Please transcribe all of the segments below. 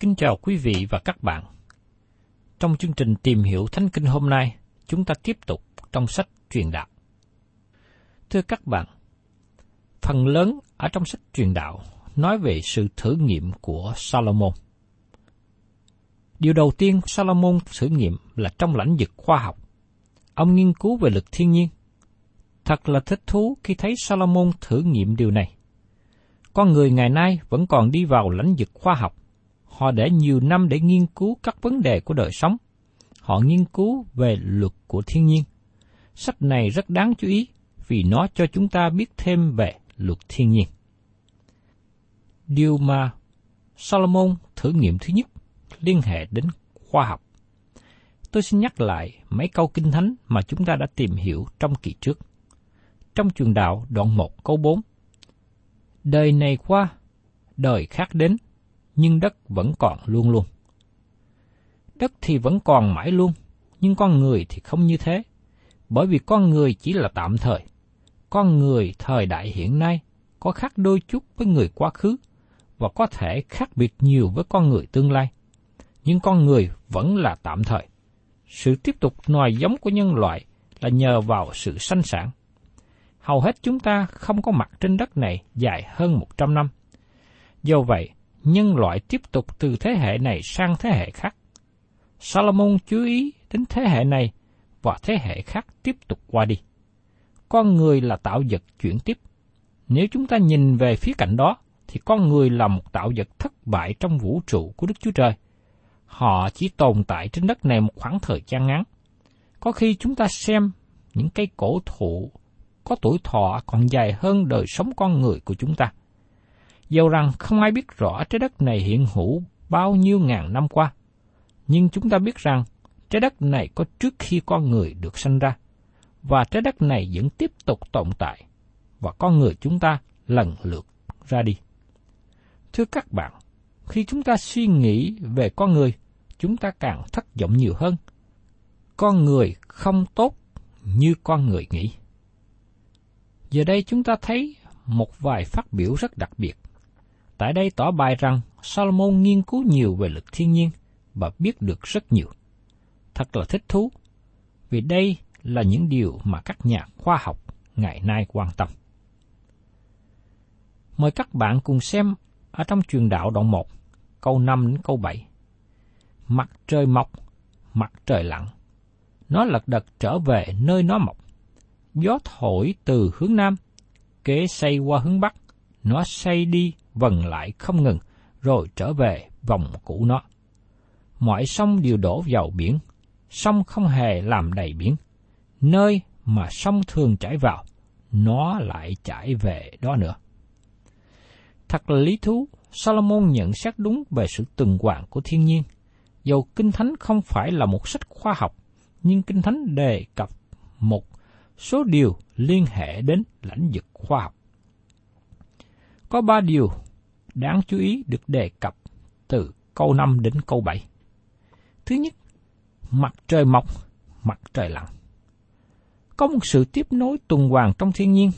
Kính chào quý vị và các bạn. Trong chương trình tìm hiểu Thánh Kinh hôm nay, chúng ta tiếp tục trong sách truyền đạo. Thưa các bạn, phần lớn ở trong sách truyền đạo nói về sự thử nghiệm của Salomon. Điều đầu tiên Salomon thử nghiệm là trong lãnh vực khoa học. Ông nghiên cứu về lực thiên nhiên. Thật là thích thú khi thấy Salomon thử nghiệm điều này. Con người ngày nay vẫn còn đi vào lãnh vực khoa học. Họ để nhiều năm để nghiên cứu các vấn đề của đời sống. Họ nghiên cứu về luật của thiên nhiên. Sách này rất đáng chú ý vì nó cho chúng ta biết thêm về luật thiên nhiên. Điều mà Solomon thử nghiệm thứ nhất liên hệ đến khoa học. Tôi xin nhắc lại mấy câu kinh thánh mà chúng ta đã tìm hiểu trong kỳ trước. Trong truyền đạo đoạn 1 câu 4 Đời này qua, đời khác đến, nhưng đất vẫn còn luôn luôn. Đất thì vẫn còn mãi luôn, nhưng con người thì không như thế, bởi vì con người chỉ là tạm thời. Con người thời đại hiện nay có khác đôi chút với người quá khứ và có thể khác biệt nhiều với con người tương lai. Nhưng con người vẫn là tạm thời. Sự tiếp tục nòi giống của nhân loại là nhờ vào sự sanh sản. Hầu hết chúng ta không có mặt trên đất này dài hơn 100 năm. Do vậy, nhân loại tiếp tục từ thế hệ này sang thế hệ khác. Salomon chú ý đến thế hệ này và thế hệ khác tiếp tục qua đi. Con người là tạo vật chuyển tiếp. Nếu chúng ta nhìn về phía cạnh đó, thì con người là một tạo vật thất bại trong vũ trụ của Đức Chúa Trời. Họ chỉ tồn tại trên đất này một khoảng thời gian ngắn. Có khi chúng ta xem những cây cổ thụ có tuổi thọ còn dài hơn đời sống con người của chúng ta. Dầu rằng không ai biết rõ trái đất này hiện hữu bao nhiêu ngàn năm qua, nhưng chúng ta biết rằng trái đất này có trước khi con người được sinh ra, và trái đất này vẫn tiếp tục tồn tại, và con người chúng ta lần lượt ra đi. Thưa các bạn, khi chúng ta suy nghĩ về con người, chúng ta càng thất vọng nhiều hơn. Con người không tốt như con người nghĩ. Giờ đây chúng ta thấy một vài phát biểu rất đặc biệt. Tại đây tỏ bài rằng Solomon nghiên cứu nhiều về lực thiên nhiên và biết được rất nhiều. Thật là thích thú, vì đây là những điều mà các nhà khoa học ngày nay quan tâm. Mời các bạn cùng xem ở trong truyền đạo đoạn 1, câu 5 đến câu 7. mặt trời mọc, mặt trời lặn. Nó lật đật trở về nơi nó mọc. Gió thổi từ hướng nam, kế xây qua hướng bắc, nó xây đi vần lại không ngừng, rồi trở về vòng cũ nó. Mọi sông đều đổ vào biển, sông không hề làm đầy biển. Nơi mà sông thường chảy vào, nó lại chảy về đó nữa. Thật là lý thú, Solomon nhận xét đúng về sự tuần hoàn của thiên nhiên. Dầu Kinh Thánh không phải là một sách khoa học, nhưng Kinh Thánh đề cập một số điều liên hệ đến lãnh vực khoa học. Có ba điều đáng chú ý được đề cập từ câu 5 đến câu 7. Thứ nhất, mặt trời mọc, mặt trời lặn. Có một sự tiếp nối tuần hoàn trong thiên nhiên,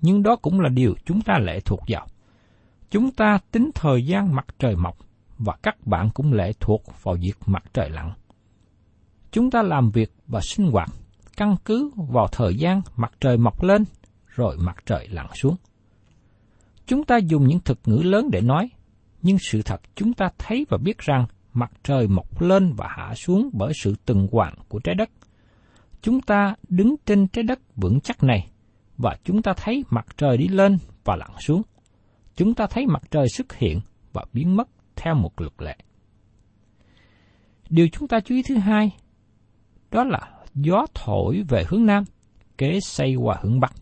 nhưng đó cũng là điều chúng ta lệ thuộc vào. Chúng ta tính thời gian mặt trời mọc, và các bạn cũng lệ thuộc vào việc mặt trời lặn. Chúng ta làm việc và sinh hoạt căn cứ vào thời gian mặt trời mọc lên rồi mặt trời lặn xuống. Chúng ta dùng những thực ngữ lớn để nói, nhưng sự thật chúng ta thấy và biết rằng mặt trời mọc lên và hạ xuống bởi sự tuần hoàn của trái đất. Chúng ta đứng trên trái đất vững chắc này, và chúng ta thấy mặt trời đi lên và lặn xuống. Chúng ta thấy mặt trời xuất hiện và biến mất theo một luật lệ. Điều chúng ta chú ý thứ hai, đó là gió thổi về hướng Nam, kế xây qua hướng Bắc.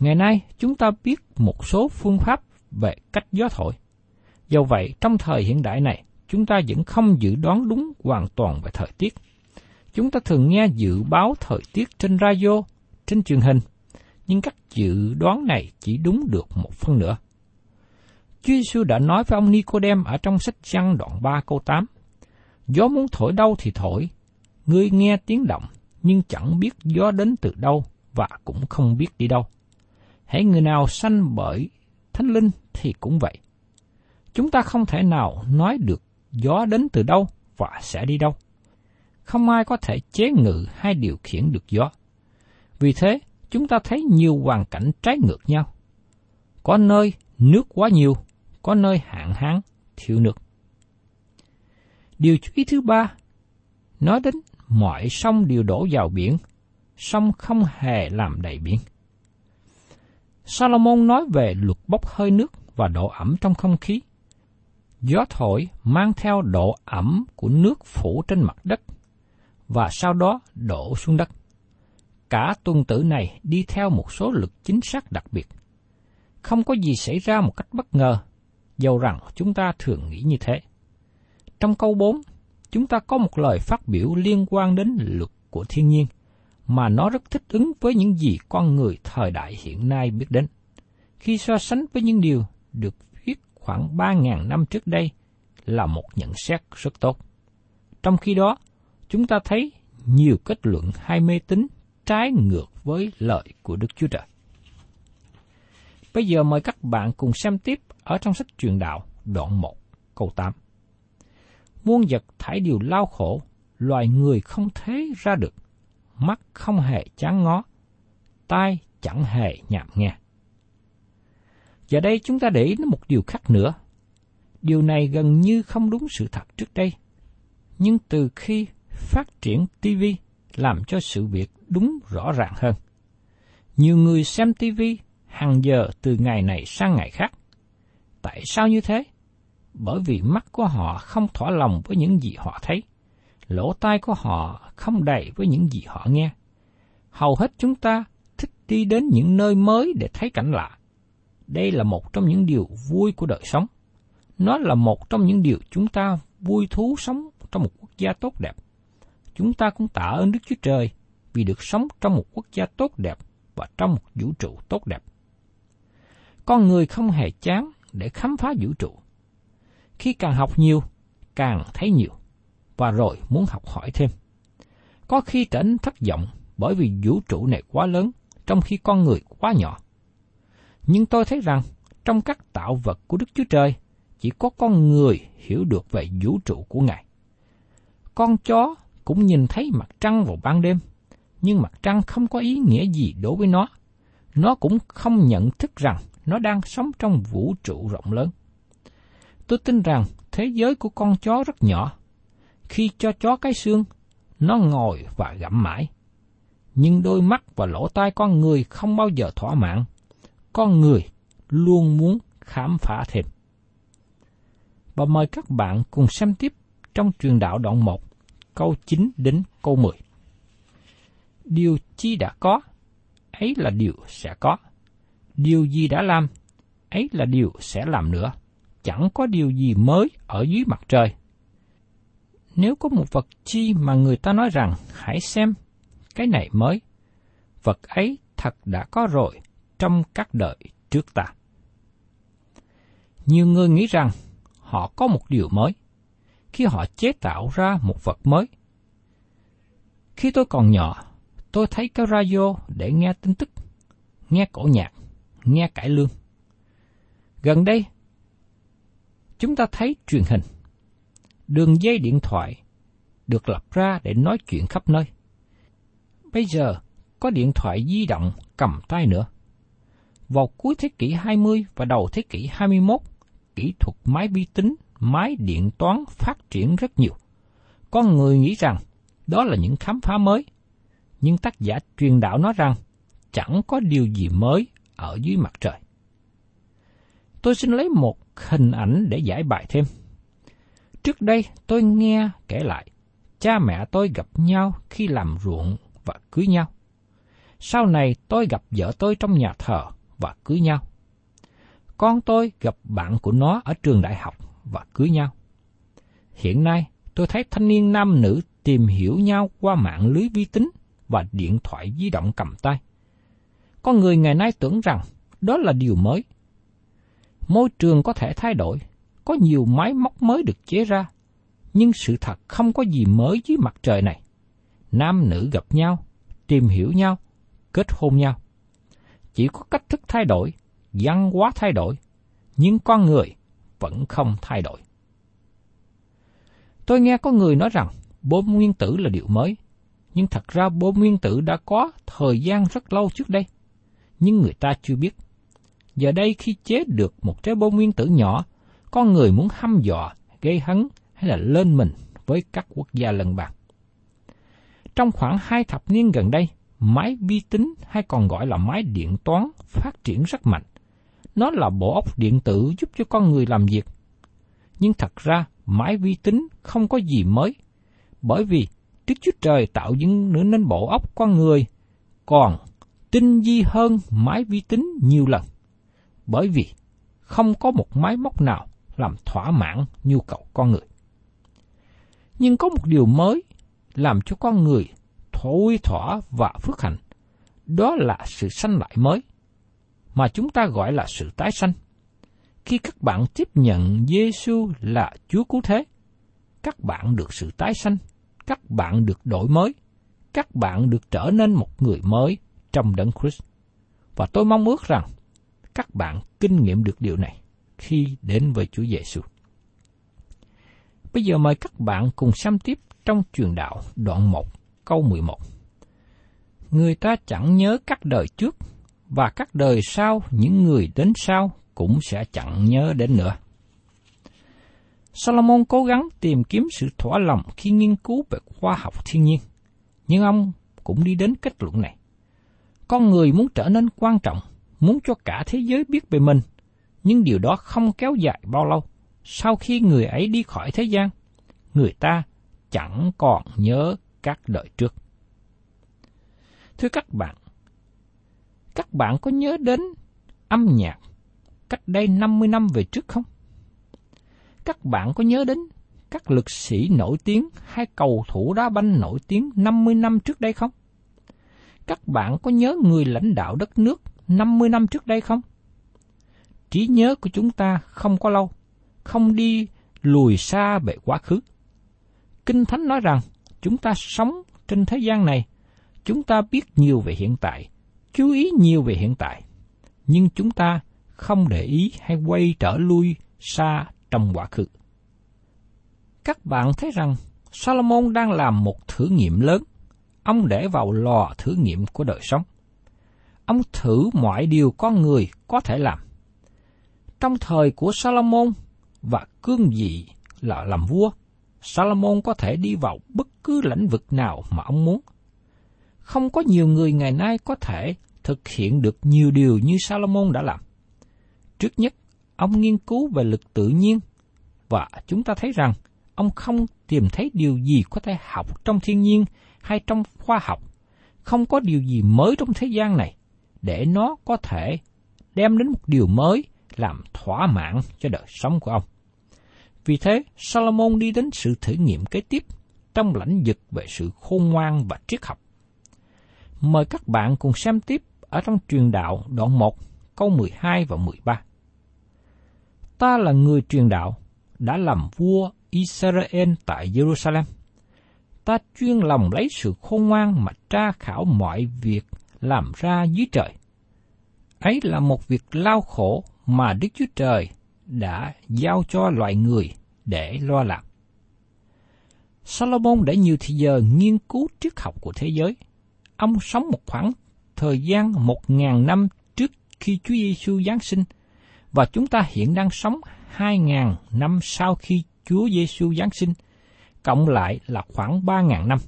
Ngày nay, chúng ta biết một số phương pháp về cách gió thổi. Do vậy, trong thời hiện đại này, chúng ta vẫn không dự đoán đúng hoàn toàn về thời tiết. Chúng ta thường nghe dự báo thời tiết trên radio, trên truyền hình, nhưng các dự đoán này chỉ đúng được một phần nữa. Chúa Giêsu đã nói với ông Nicodem ở trong sách Giăng đoạn 3 câu 8. Gió muốn thổi đâu thì thổi, ngươi nghe tiếng động, nhưng chẳng biết gió đến từ đâu và cũng không biết đi đâu. Hãy người nào sanh bởi Thánh Linh thì cũng vậy. Chúng ta không thể nào nói được gió đến từ đâu và sẽ đi đâu. Không ai có thể chế ngự hay điều khiển được gió. Vì thế, chúng ta thấy nhiều hoàn cảnh trái ngược nhau. Có nơi nước quá nhiều, có nơi hạn hán, thiếu nước. Điều chú ý thứ ba, nói đến mọi sông đều đổ vào biển, sông không hề làm đầy biển. Salomon nói về luật bốc hơi nước và độ ẩm trong không khí. Gió thổi mang theo độ ẩm của nước phủ trên mặt đất và sau đó đổ xuống đất. Cả tuần tử này đi theo một số luật chính xác đặc biệt. Không có gì xảy ra một cách bất ngờ, dầu rằng chúng ta thường nghĩ như thế. Trong câu 4, chúng ta có một lời phát biểu liên quan đến luật của thiên nhiên, mà nó rất thích ứng với những gì con người thời đại hiện nay biết đến. Khi so sánh với những điều được viết khoảng 3.000 năm trước đây là một nhận xét rất tốt. Trong khi đó, chúng ta thấy nhiều kết luận hay mê tín trái ngược với lợi của Đức Chúa Trời. Bây giờ mời các bạn cùng xem tiếp ở trong sách truyền đạo đoạn 1 câu 8. Muôn vật thải điều lao khổ, loài người không thế ra được, mắt không hề chán ngó, tai chẳng hề nhạm nghe. Giờ đây chúng ta để ý đến một điều khác nữa. Điều này gần như không đúng sự thật trước đây. Nhưng từ khi phát triển TV làm cho sự việc đúng rõ ràng hơn. Nhiều người xem TV hàng giờ từ ngày này sang ngày khác. Tại sao như thế? Bởi vì mắt của họ không thỏa lòng với những gì họ thấy. Lỗ tai của họ không đầy với những gì họ nghe. Hầu hết chúng ta thích đi đến những nơi mới để thấy cảnh lạ. Đây là một trong những điều vui của đời sống. Nó là một trong những điều chúng ta vui thú sống trong một quốc gia tốt đẹp. Chúng ta cũng tạ ơn Đức Chúa Trời vì được sống trong một quốc gia tốt đẹp và trong một vũ trụ tốt đẹp. Con người không hề chán để khám phá vũ trụ. Khi càng học nhiều, càng thấy nhiều, và rồi muốn học hỏi thêm. Có khi trở nên thất vọng bởi vì vũ trụ này quá lớn, trong khi con người quá nhỏ. Nhưng tôi thấy rằng, trong các tạo vật của Đức Chúa Trời, chỉ có con người hiểu được về vũ trụ của Ngài. Con chó cũng nhìn thấy mặt trăng vào ban đêm, nhưng mặt trăng không có ý nghĩa gì đối với nó. Nó cũng không nhận thức rằng nó đang sống trong vũ trụ rộng lớn. Tôi tin rằng thế giới của con chó rất nhỏ khi cho chó cái xương, nó ngồi và gặm mãi. Nhưng đôi mắt và lỗ tai con người không bao giờ thỏa mãn. Con người luôn muốn khám phá thêm. Và mời các bạn cùng xem tiếp trong truyền đạo đoạn 1, câu 9 đến câu 10. Điều chi đã có, ấy là điều sẽ có. Điều gì đã làm, ấy là điều sẽ làm nữa. Chẳng có điều gì mới ở dưới mặt trời. Nếu có một vật chi mà người ta nói rằng hãy xem, cái này mới, vật ấy thật đã có rồi trong các đời trước ta. Nhiều người nghĩ rằng họ có một điều mới khi họ chế tạo ra một vật mới. Khi tôi còn nhỏ, tôi thấy cái radio để nghe tin tức, nghe cổ nhạc, nghe cải lương. Gần đây, chúng ta thấy truyền hình, đường dây điện thoại được lập ra để nói chuyện khắp nơi. Bây giờ, có điện thoại di động cầm tay nữa. Vào cuối thế kỷ 20 và đầu thế kỷ 21, kỹ thuật máy vi tính, máy điện toán phát triển rất nhiều. Con người nghĩ rằng đó là những khám phá mới, nhưng tác giả truyền đạo nói rằng chẳng có điều gì mới ở dưới mặt trời. Tôi xin lấy một hình ảnh để giải bài thêm. Trước đây tôi nghe kể lại, cha mẹ tôi gặp nhau khi làm ruộng và cưới nhau. Sau này tôi gặp vợ tôi trong nhà thờ và cưới nhau. Con tôi gặp bạn của nó ở trường đại học và cưới nhau. Hiện nay, tôi thấy thanh niên nam nữ tìm hiểu nhau qua mạng lưới vi tính và điện thoại di động cầm tay. Con người ngày nay tưởng rằng đó là điều mới. Môi trường có thể thay đổi, có nhiều máy móc mới được chế ra, nhưng sự thật không có gì mới dưới mặt trời này. Nam nữ gặp nhau, tìm hiểu nhau, kết hôn nhau. Chỉ có cách thức thay đổi, văn hóa thay đổi, nhưng con người vẫn không thay đổi. Tôi nghe có người nói rằng bom nguyên tử là điều mới, nhưng thật ra bom nguyên tử đã có thời gian rất lâu trước đây, nhưng người ta chưa biết. Giờ đây khi chế được một trái bom nguyên tử nhỏ, con người muốn hăm dọa, gây hấn hay là lên mình với các quốc gia lân bàn. Trong khoảng hai thập niên gần đây, máy vi tính hay còn gọi là máy điện toán phát triển rất mạnh. Nó là bộ óc điện tử giúp cho con người làm việc. Nhưng thật ra, máy vi tính không có gì mới, bởi vì Đức Chúa Trời tạo dựng nữa nên bộ óc con người còn tinh vi hơn máy vi tính nhiều lần. Bởi vì không có một máy móc nào làm thỏa mãn nhu cầu con người. Nhưng có một điều mới làm cho con người thối thỏa và phước hạnh. Đó là sự sanh lại mới, mà chúng ta gọi là sự tái sanh. Khi các bạn tiếp nhận Giêsu là Chúa cứu thế, các bạn được sự tái sanh, các bạn được đổi mới, các bạn được trở nên một người mới trong đấng Christ. Và tôi mong ước rằng các bạn kinh nghiệm được điều này khi đến với Chúa Giêsu. Bây giờ mời các bạn cùng xem tiếp trong truyền đạo đoạn 1 câu 11. Người ta chẳng nhớ các đời trước, và các đời sau những người đến sau cũng sẽ chẳng nhớ đến nữa. Solomon cố gắng tìm kiếm sự thỏa lòng khi nghiên cứu về khoa học thiên nhiên, nhưng ông cũng đi đến kết luận này. Con người muốn trở nên quan trọng, muốn cho cả thế giới biết về mình, nhưng điều đó không kéo dài bao lâu. Sau khi người ấy đi khỏi thế gian, người ta chẳng còn nhớ các đời trước. Thưa các bạn, các bạn có nhớ đến âm nhạc cách đây 50 năm về trước không? Các bạn có nhớ đến các lực sĩ nổi tiếng hay cầu thủ đá banh nổi tiếng 50 năm trước đây không? Các bạn có nhớ người lãnh đạo đất nước 50 năm trước đây không? Trí nhớ của chúng ta không có lâu, không đi lùi xa về quá khứ. Kinh Thánh nói rằng chúng ta sống trên thế gian này, chúng ta biết nhiều về hiện tại, chú ý nhiều về hiện tại, nhưng chúng ta không để ý hay quay trở lui xa trong quá khứ. Các bạn thấy rằng Solomon đang làm một thử nghiệm lớn. Ông để vào lò thử nghiệm của đời sống. Ông thử mọi điều con người có thể làm. Trong thời của Salomon và cương vị là làm vua, Salomon có thể đi vào bất cứ lĩnh vực nào mà ông muốn. Không có nhiều người ngày nay có thể thực hiện được nhiều điều như Salomon đã làm. Trước nhất, ông nghiên cứu về lực tự nhiên và chúng ta thấy rằng ông không tìm thấy điều gì có thể học trong thiên nhiên hay trong khoa học. Không có điều gì mới trong thế gian này để nó có thể đem đến một điều mới làm thỏa mãn cho đời sống của ông. Vì thế, Salomon đi đến sự thử nghiệm kế tiếp trong lãnh vực về sự khôn ngoan và triết học. Mời các bạn cùng xem tiếp ở trong truyền đạo đoạn 1, câu 12 và 13. Ta là người truyền đạo, đã làm vua Israel tại Jerusalem. Ta chuyên lòng lấy sự khôn ngoan mà tra khảo mọi việc làm ra dưới trời. Ấy là một việc lao khổ mà Đức Chúa Trời đã giao cho loại người để lo làm. Salomon đã nhiều thời giờ nghiên cứu triết học của thế giới. Ông sống một khoảng thời gian một ngàn năm trước khi Chúa Giêsu giáng sinh, và chúng ta hiện đang sống hai ngàn năm sau khi Chúa Giêsu giáng sinh, cộng lại là khoảng ba ngàn năm.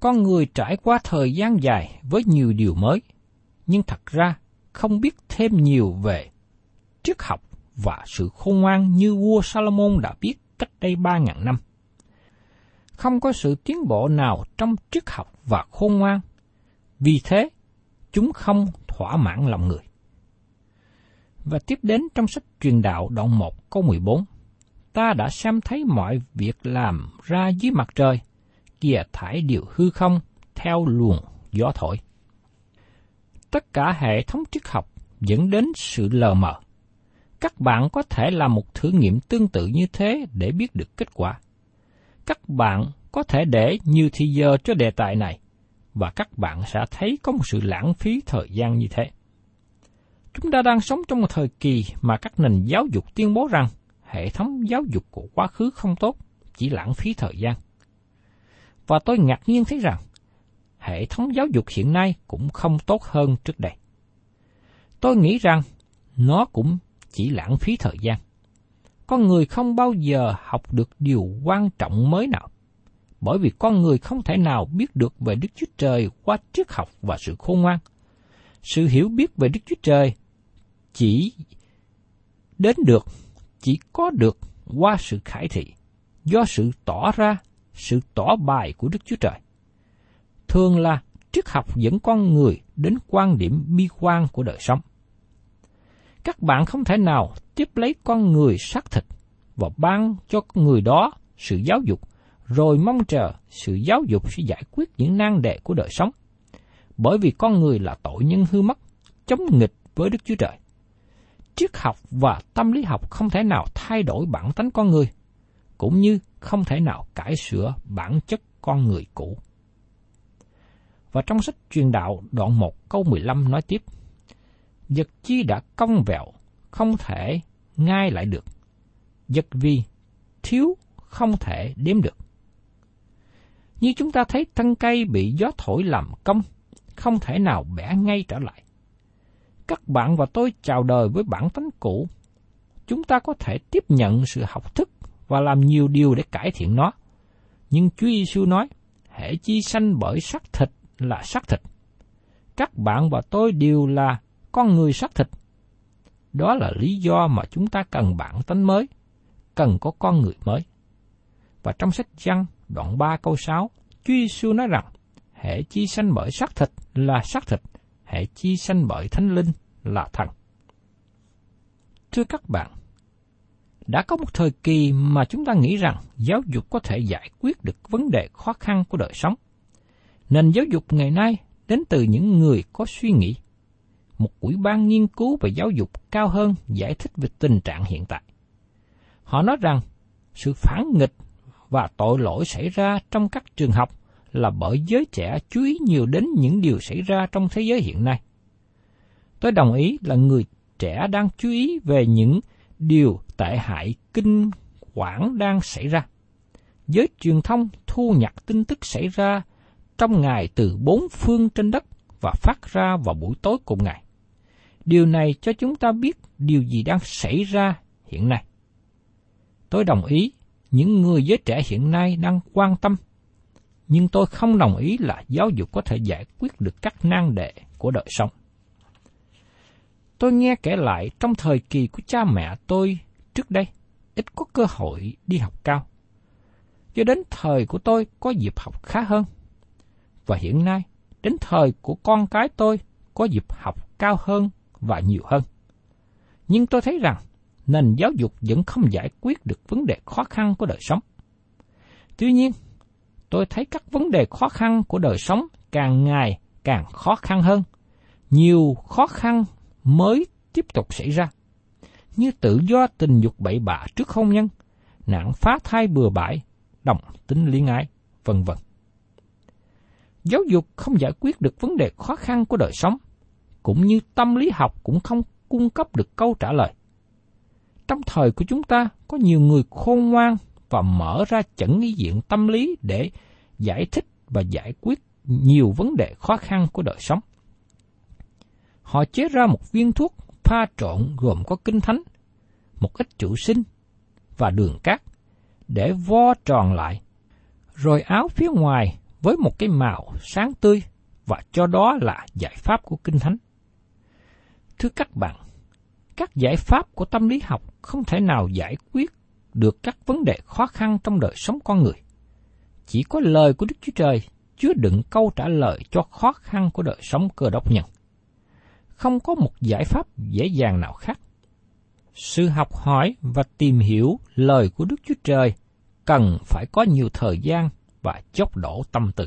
Con người trải qua thời gian dài với nhiều điều mới, nhưng thật ra không biết thêm nhiều về triết học và sự khôn ngoan như vua Salomon đã biết cách đây ba ngàn năm. Không có sự tiến bộ nào trong triết học và khôn ngoan, vì thế chúng không thỏa mãn lòng người. Và tiếp đến trong sách truyền đạo đoạn 1 câu 14, ta đã xem thấy mọi việc làm ra dưới mặt trời, kìa thải điều hư không theo luồng gió thổi. Tất cả hệ thống triết học dẫn đến sự lờ mờ. Các bạn có thể làm một thử nghiệm tương tự như thế để biết được kết quả. Các bạn có thể để nhiều thì giờ cho đề tài này, và các bạn sẽ thấy có một sự lãng phí thời gian như thế. Chúng ta đang sống trong một thời kỳ mà các nền giáo dục tuyên bố rằng hệ thống giáo dục của quá khứ không tốt, chỉ lãng phí thời gian. Và tôi ngạc nhiên thấy rằng hệ thống giáo dục hiện nay cũng không tốt hơn trước đây. Tôi nghĩ rằng nó cũng chỉ lãng phí thời gian. Con người không bao giờ học được điều quan trọng mới nào, bởi vì con người không thể nào biết được về Đức Chúa Trời qua triết học và sự khôn ngoan. Sự hiểu biết về Đức Chúa Trời chỉ đến được, chỉ có được qua sự khải thị, do sự tỏ ra, sự tỏ bài của Đức Chúa Trời. Thường là triết học dẫn con người đến quan điểm bi quan của đời sống. Các bạn không thể nào tiếp lấy con người xác thịt và ban cho người đó sự giáo dục, rồi mong chờ sự giáo dục sẽ giải quyết những nan đề của đời sống. Bởi vì con người là tội nhân hư mất, chống nghịch với Đức Chúa Trời triết học và tâm lý học không thể nào thay đổi bản tánh con người, cũng như không thể nào cải sửa bản chất con người cũ. Và trong sách truyền đạo đoạn 1 câu 15 nói tiếp, Vật chi đã cong vẹo, không thể ngay lại được. Vật vi thiếu không thể đếm được. Như chúng ta thấy thân cây bị gió thổi làm cong, không thể nào bẻ ngay trở lại các bạn và tôi chào đời với bản tánh cũ, chúng ta có thể tiếp nhận sự học thức và làm nhiều điều để cải thiện nó. Nhưng Chúa Giêsu nói, hệ chi sanh bởi xác thịt là xác thịt. Các bạn và tôi đều là con người xác thịt. Đó là lý do mà chúng ta cần bản tánh mới, cần có con người mới. Và trong sách Giăng đoạn 3 câu 6, Chúa Giêsu nói rằng, hệ chi sanh bởi xác thịt là xác thịt, hệ chi sanh bởi thánh linh là thần. Thưa các bạn, đã có một thời kỳ mà chúng ta nghĩ rằng giáo dục có thể giải quyết được vấn đề khó khăn của đời sống. Nền giáo dục ngày nay đến từ những người có suy nghĩ. Một ủy ban nghiên cứu về giáo dục cao hơn giải thích về tình trạng hiện tại. Họ nói rằng sự phản nghịch và tội lỗi xảy ra trong các trường học là bởi giới trẻ chú ý nhiều đến những điều xảy ra trong thế giới hiện nay. Tôi đồng ý là người trẻ đang chú ý về những điều tệ hại kinh quản đang xảy ra. Giới truyền thông thu nhặt tin tức xảy ra trong ngày từ bốn phương trên đất và phát ra vào buổi tối cùng ngày. Điều này cho chúng ta biết điều gì đang xảy ra hiện nay. Tôi đồng ý những người giới trẻ hiện nay đang quan tâm. Nhưng tôi không đồng ý là giáo dục có thể giải quyết được các nan đề của đời sống. Tôi nghe kể lại trong thời kỳ của cha mẹ tôi trước đây, ít có cơ hội đi học cao. Cho đến thời của tôi có dịp học khá hơn. Và hiện nay, đến thời của con cái tôi có dịp học cao hơn và nhiều hơn. Nhưng tôi thấy rằng nền giáo dục vẫn không giải quyết được vấn đề khó khăn của đời sống. Tuy nhiên, tôi thấy các vấn đề khó khăn của đời sống càng ngày càng khó khăn hơn. Nhiều khó khăn mới tiếp tục xảy ra, như tự do tình dục bậy bạ trước hôn nhân, nạn phá thai bừa bãi, đồng tính liên ái, vân vân. Giáo dục không giải quyết được vấn đề khó khăn của đời sống, cũng như tâm lý học cũng không cung cấp được câu trả lời. Trong thời của chúng ta có nhiều người khôn ngoan và mở ra chẩn nghi diện tâm lý để giải thích và giải quyết nhiều vấn đề khó khăn của đời sống. Họ chế ra một viên thuốc pha trộn gồm có kinh thánh, một ít chủ sinh và đường cát để vo tròn lại, rồi áo phía ngoài với một cái màu sáng tươi và cho đó là giải pháp của kinh thánh. Thưa các bạn, các giải pháp của tâm lý học không thể nào giải quyết được các vấn đề khó khăn trong đời sống con người. Chỉ có lời của Đức Chúa Trời chứa đựng câu trả lời cho khó khăn của đời sống cơ đốc nhân. Không có một giải pháp dễ dàng nào khác. Sự học hỏi và tìm hiểu lời của Đức Chúa Trời cần phải có nhiều thời gian và chốc đổ tâm tư.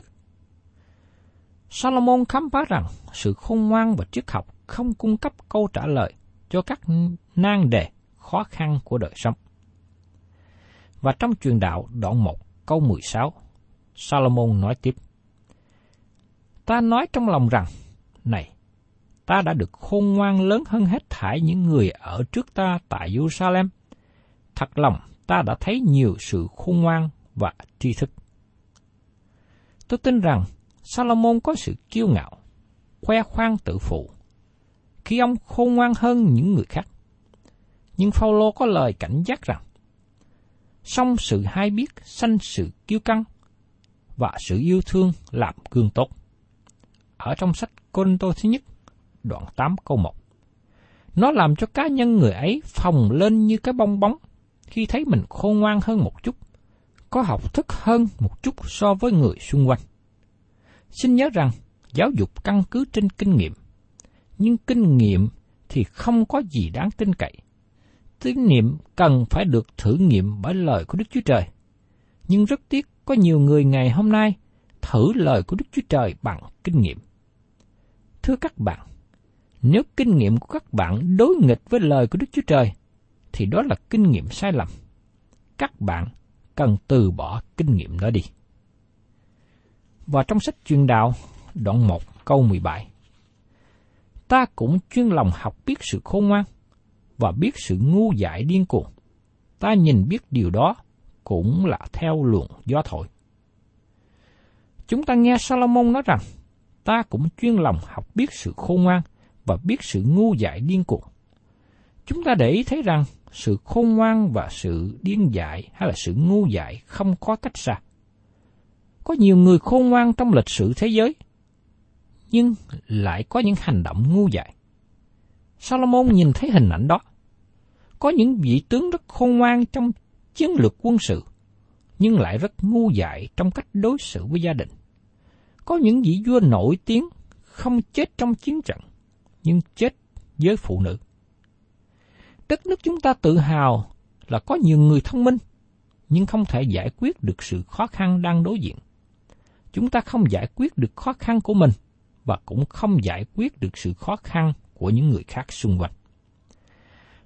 Salomon khám phá rằng sự khôn ngoan và triết học không cung cấp câu trả lời cho các nan đề khó khăn của đời sống. Và trong truyền đạo đoạn 1 câu 16, Salomon nói tiếp. Ta nói trong lòng rằng, này, ta đã được khôn ngoan lớn hơn hết thảy những người ở trước ta tại Jerusalem. Thật lòng, ta đã thấy nhiều sự khôn ngoan và tri thức. Tôi tin rằng Salomon có sự kiêu ngạo, khoe khoang tự phụ, khi ông khôn ngoan hơn những người khác. Nhưng Phaolô có lời cảnh giác rằng, song sự hay biết sanh sự kiêu căng và sự yêu thương làm gương tốt. Ở trong sách Côn Tô thứ nhất, đoạn 8 câu 1. Nó làm cho cá nhân người ấy phồng lên như cái bong bóng khi thấy mình khôn ngoan hơn một chút, có học thức hơn một chút so với người xung quanh. Xin nhớ rằng, giáo dục căn cứ trên kinh nghiệm, nhưng kinh nghiệm thì không có gì đáng tin cậy. Tín niệm cần phải được thử nghiệm bởi lời của Đức Chúa Trời. Nhưng rất tiếc có nhiều người ngày hôm nay thử lời của Đức Chúa Trời bằng kinh nghiệm. Thưa các bạn, nếu kinh nghiệm của các bạn đối nghịch với lời của Đức Chúa Trời, thì đó là kinh nghiệm sai lầm. Các bạn cần từ bỏ kinh nghiệm đó đi. Và trong sách truyền đạo, đoạn 1 câu 17. Ta cũng chuyên lòng học biết sự khôn ngoan và biết sự ngu dại điên cuồng. Ta nhìn biết điều đó cũng là theo luồng gió thổi. Chúng ta nghe Salomon nói rằng, ta cũng chuyên lòng học biết sự khôn ngoan và biết sự ngu dại điên cuồng. Chúng ta để ý thấy rằng sự khôn ngoan và sự điên dại hay là sự ngu dại không có cách xa. Có nhiều người khôn ngoan trong lịch sử thế giới, nhưng lại có những hành động ngu dại. Salomon nhìn thấy hình ảnh đó. Có những vị tướng rất khôn ngoan trong chiến lược quân sự, nhưng lại rất ngu dại trong cách đối xử với gia đình. Có những vị vua nổi tiếng không chết trong chiến trận, nhưng chết với phụ nữ. Đất nước chúng ta tự hào là có nhiều người thông minh, nhưng không thể giải quyết được sự khó khăn đang đối diện. Chúng ta không giải quyết được khó khăn của mình và cũng không giải quyết được sự khó khăn của những người khác xung quanh.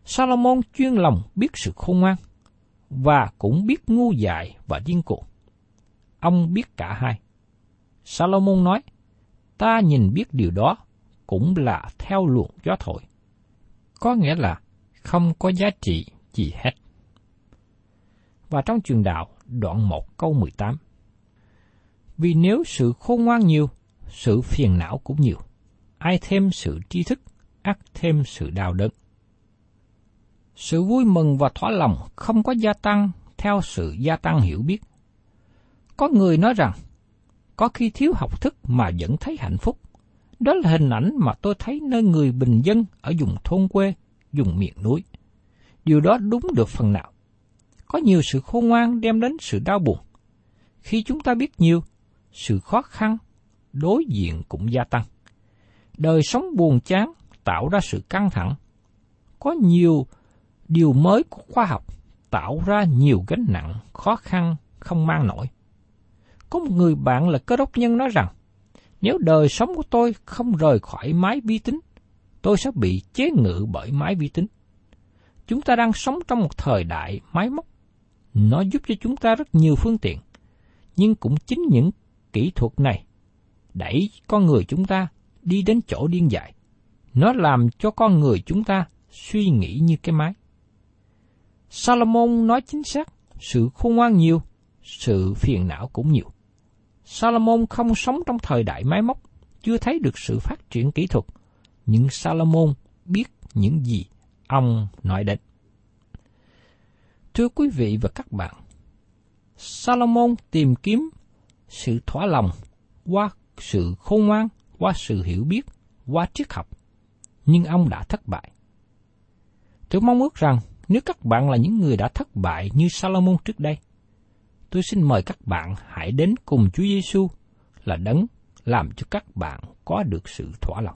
Salomon chuyên lòng biết sự khôn ngoan và cũng biết ngu dại và điên cuồng. Ông biết cả hai. Salomon nói, ta nhìn biết điều đó cũng là theo luồng gió thổi. Có nghĩa là không có giá trị gì hết. Và trong truyền đạo, đoạn 1 câu 18. Vì nếu sự khôn ngoan nhiều, sự phiền não cũng nhiều. Ai thêm sự tri thức, ắt thêm sự đau đớn. Sự vui mừng và thỏa lòng không có gia tăng theo sự gia tăng hiểu biết. Có người nói rằng, có khi thiếu học thức mà vẫn thấy hạnh phúc. Đó là hình ảnh mà tôi thấy nơi người bình dân ở vùng thôn quê, dùng miệng núi. Điều đó đúng được phần nào. Có nhiều sự khôn ngoan đem đến sự đau buồn. Khi chúng ta biết nhiều, sự khó khăn đối diện cũng gia tăng. Đời sống buồn chán tạo ra sự căng thẳng. Có nhiều điều mới của khoa học tạo ra nhiều gánh nặng, khó khăn không mang nổi. Có một người bạn là cơ đốc nhân nói rằng, nếu đời sống của tôi không rời khỏi máy vi tính, tôi sẽ bị chế ngự bởi máy vi tính. Chúng ta đang sống trong một thời đại máy móc. Nó giúp cho chúng ta rất nhiều phương tiện. Nhưng cũng chính những kỹ thuật này đẩy con người chúng ta đi đến chỗ điên dại. Nó làm cho con người chúng ta suy nghĩ như cái máy. Salomon nói chính xác, sự khôn ngoan nhiều, sự phiền não cũng nhiều. Salomon không sống trong thời đại máy móc, chưa thấy được sự phát triển kỹ thuật, nhưng Salomon biết những gì ông nói đến. Thưa quý vị và các bạn, Salomon tìm kiếm sự thỏa lòng qua sự khôn ngoan, qua sự hiểu biết, qua triết học, nhưng ông đã thất bại. Tôi mong ước rằng nếu các bạn là những người đã thất bại như Salomon trước đây, tôi xin mời các bạn hãy đến cùng Chúa Giêsu là đấng làm cho các bạn có được sự thỏa lòng.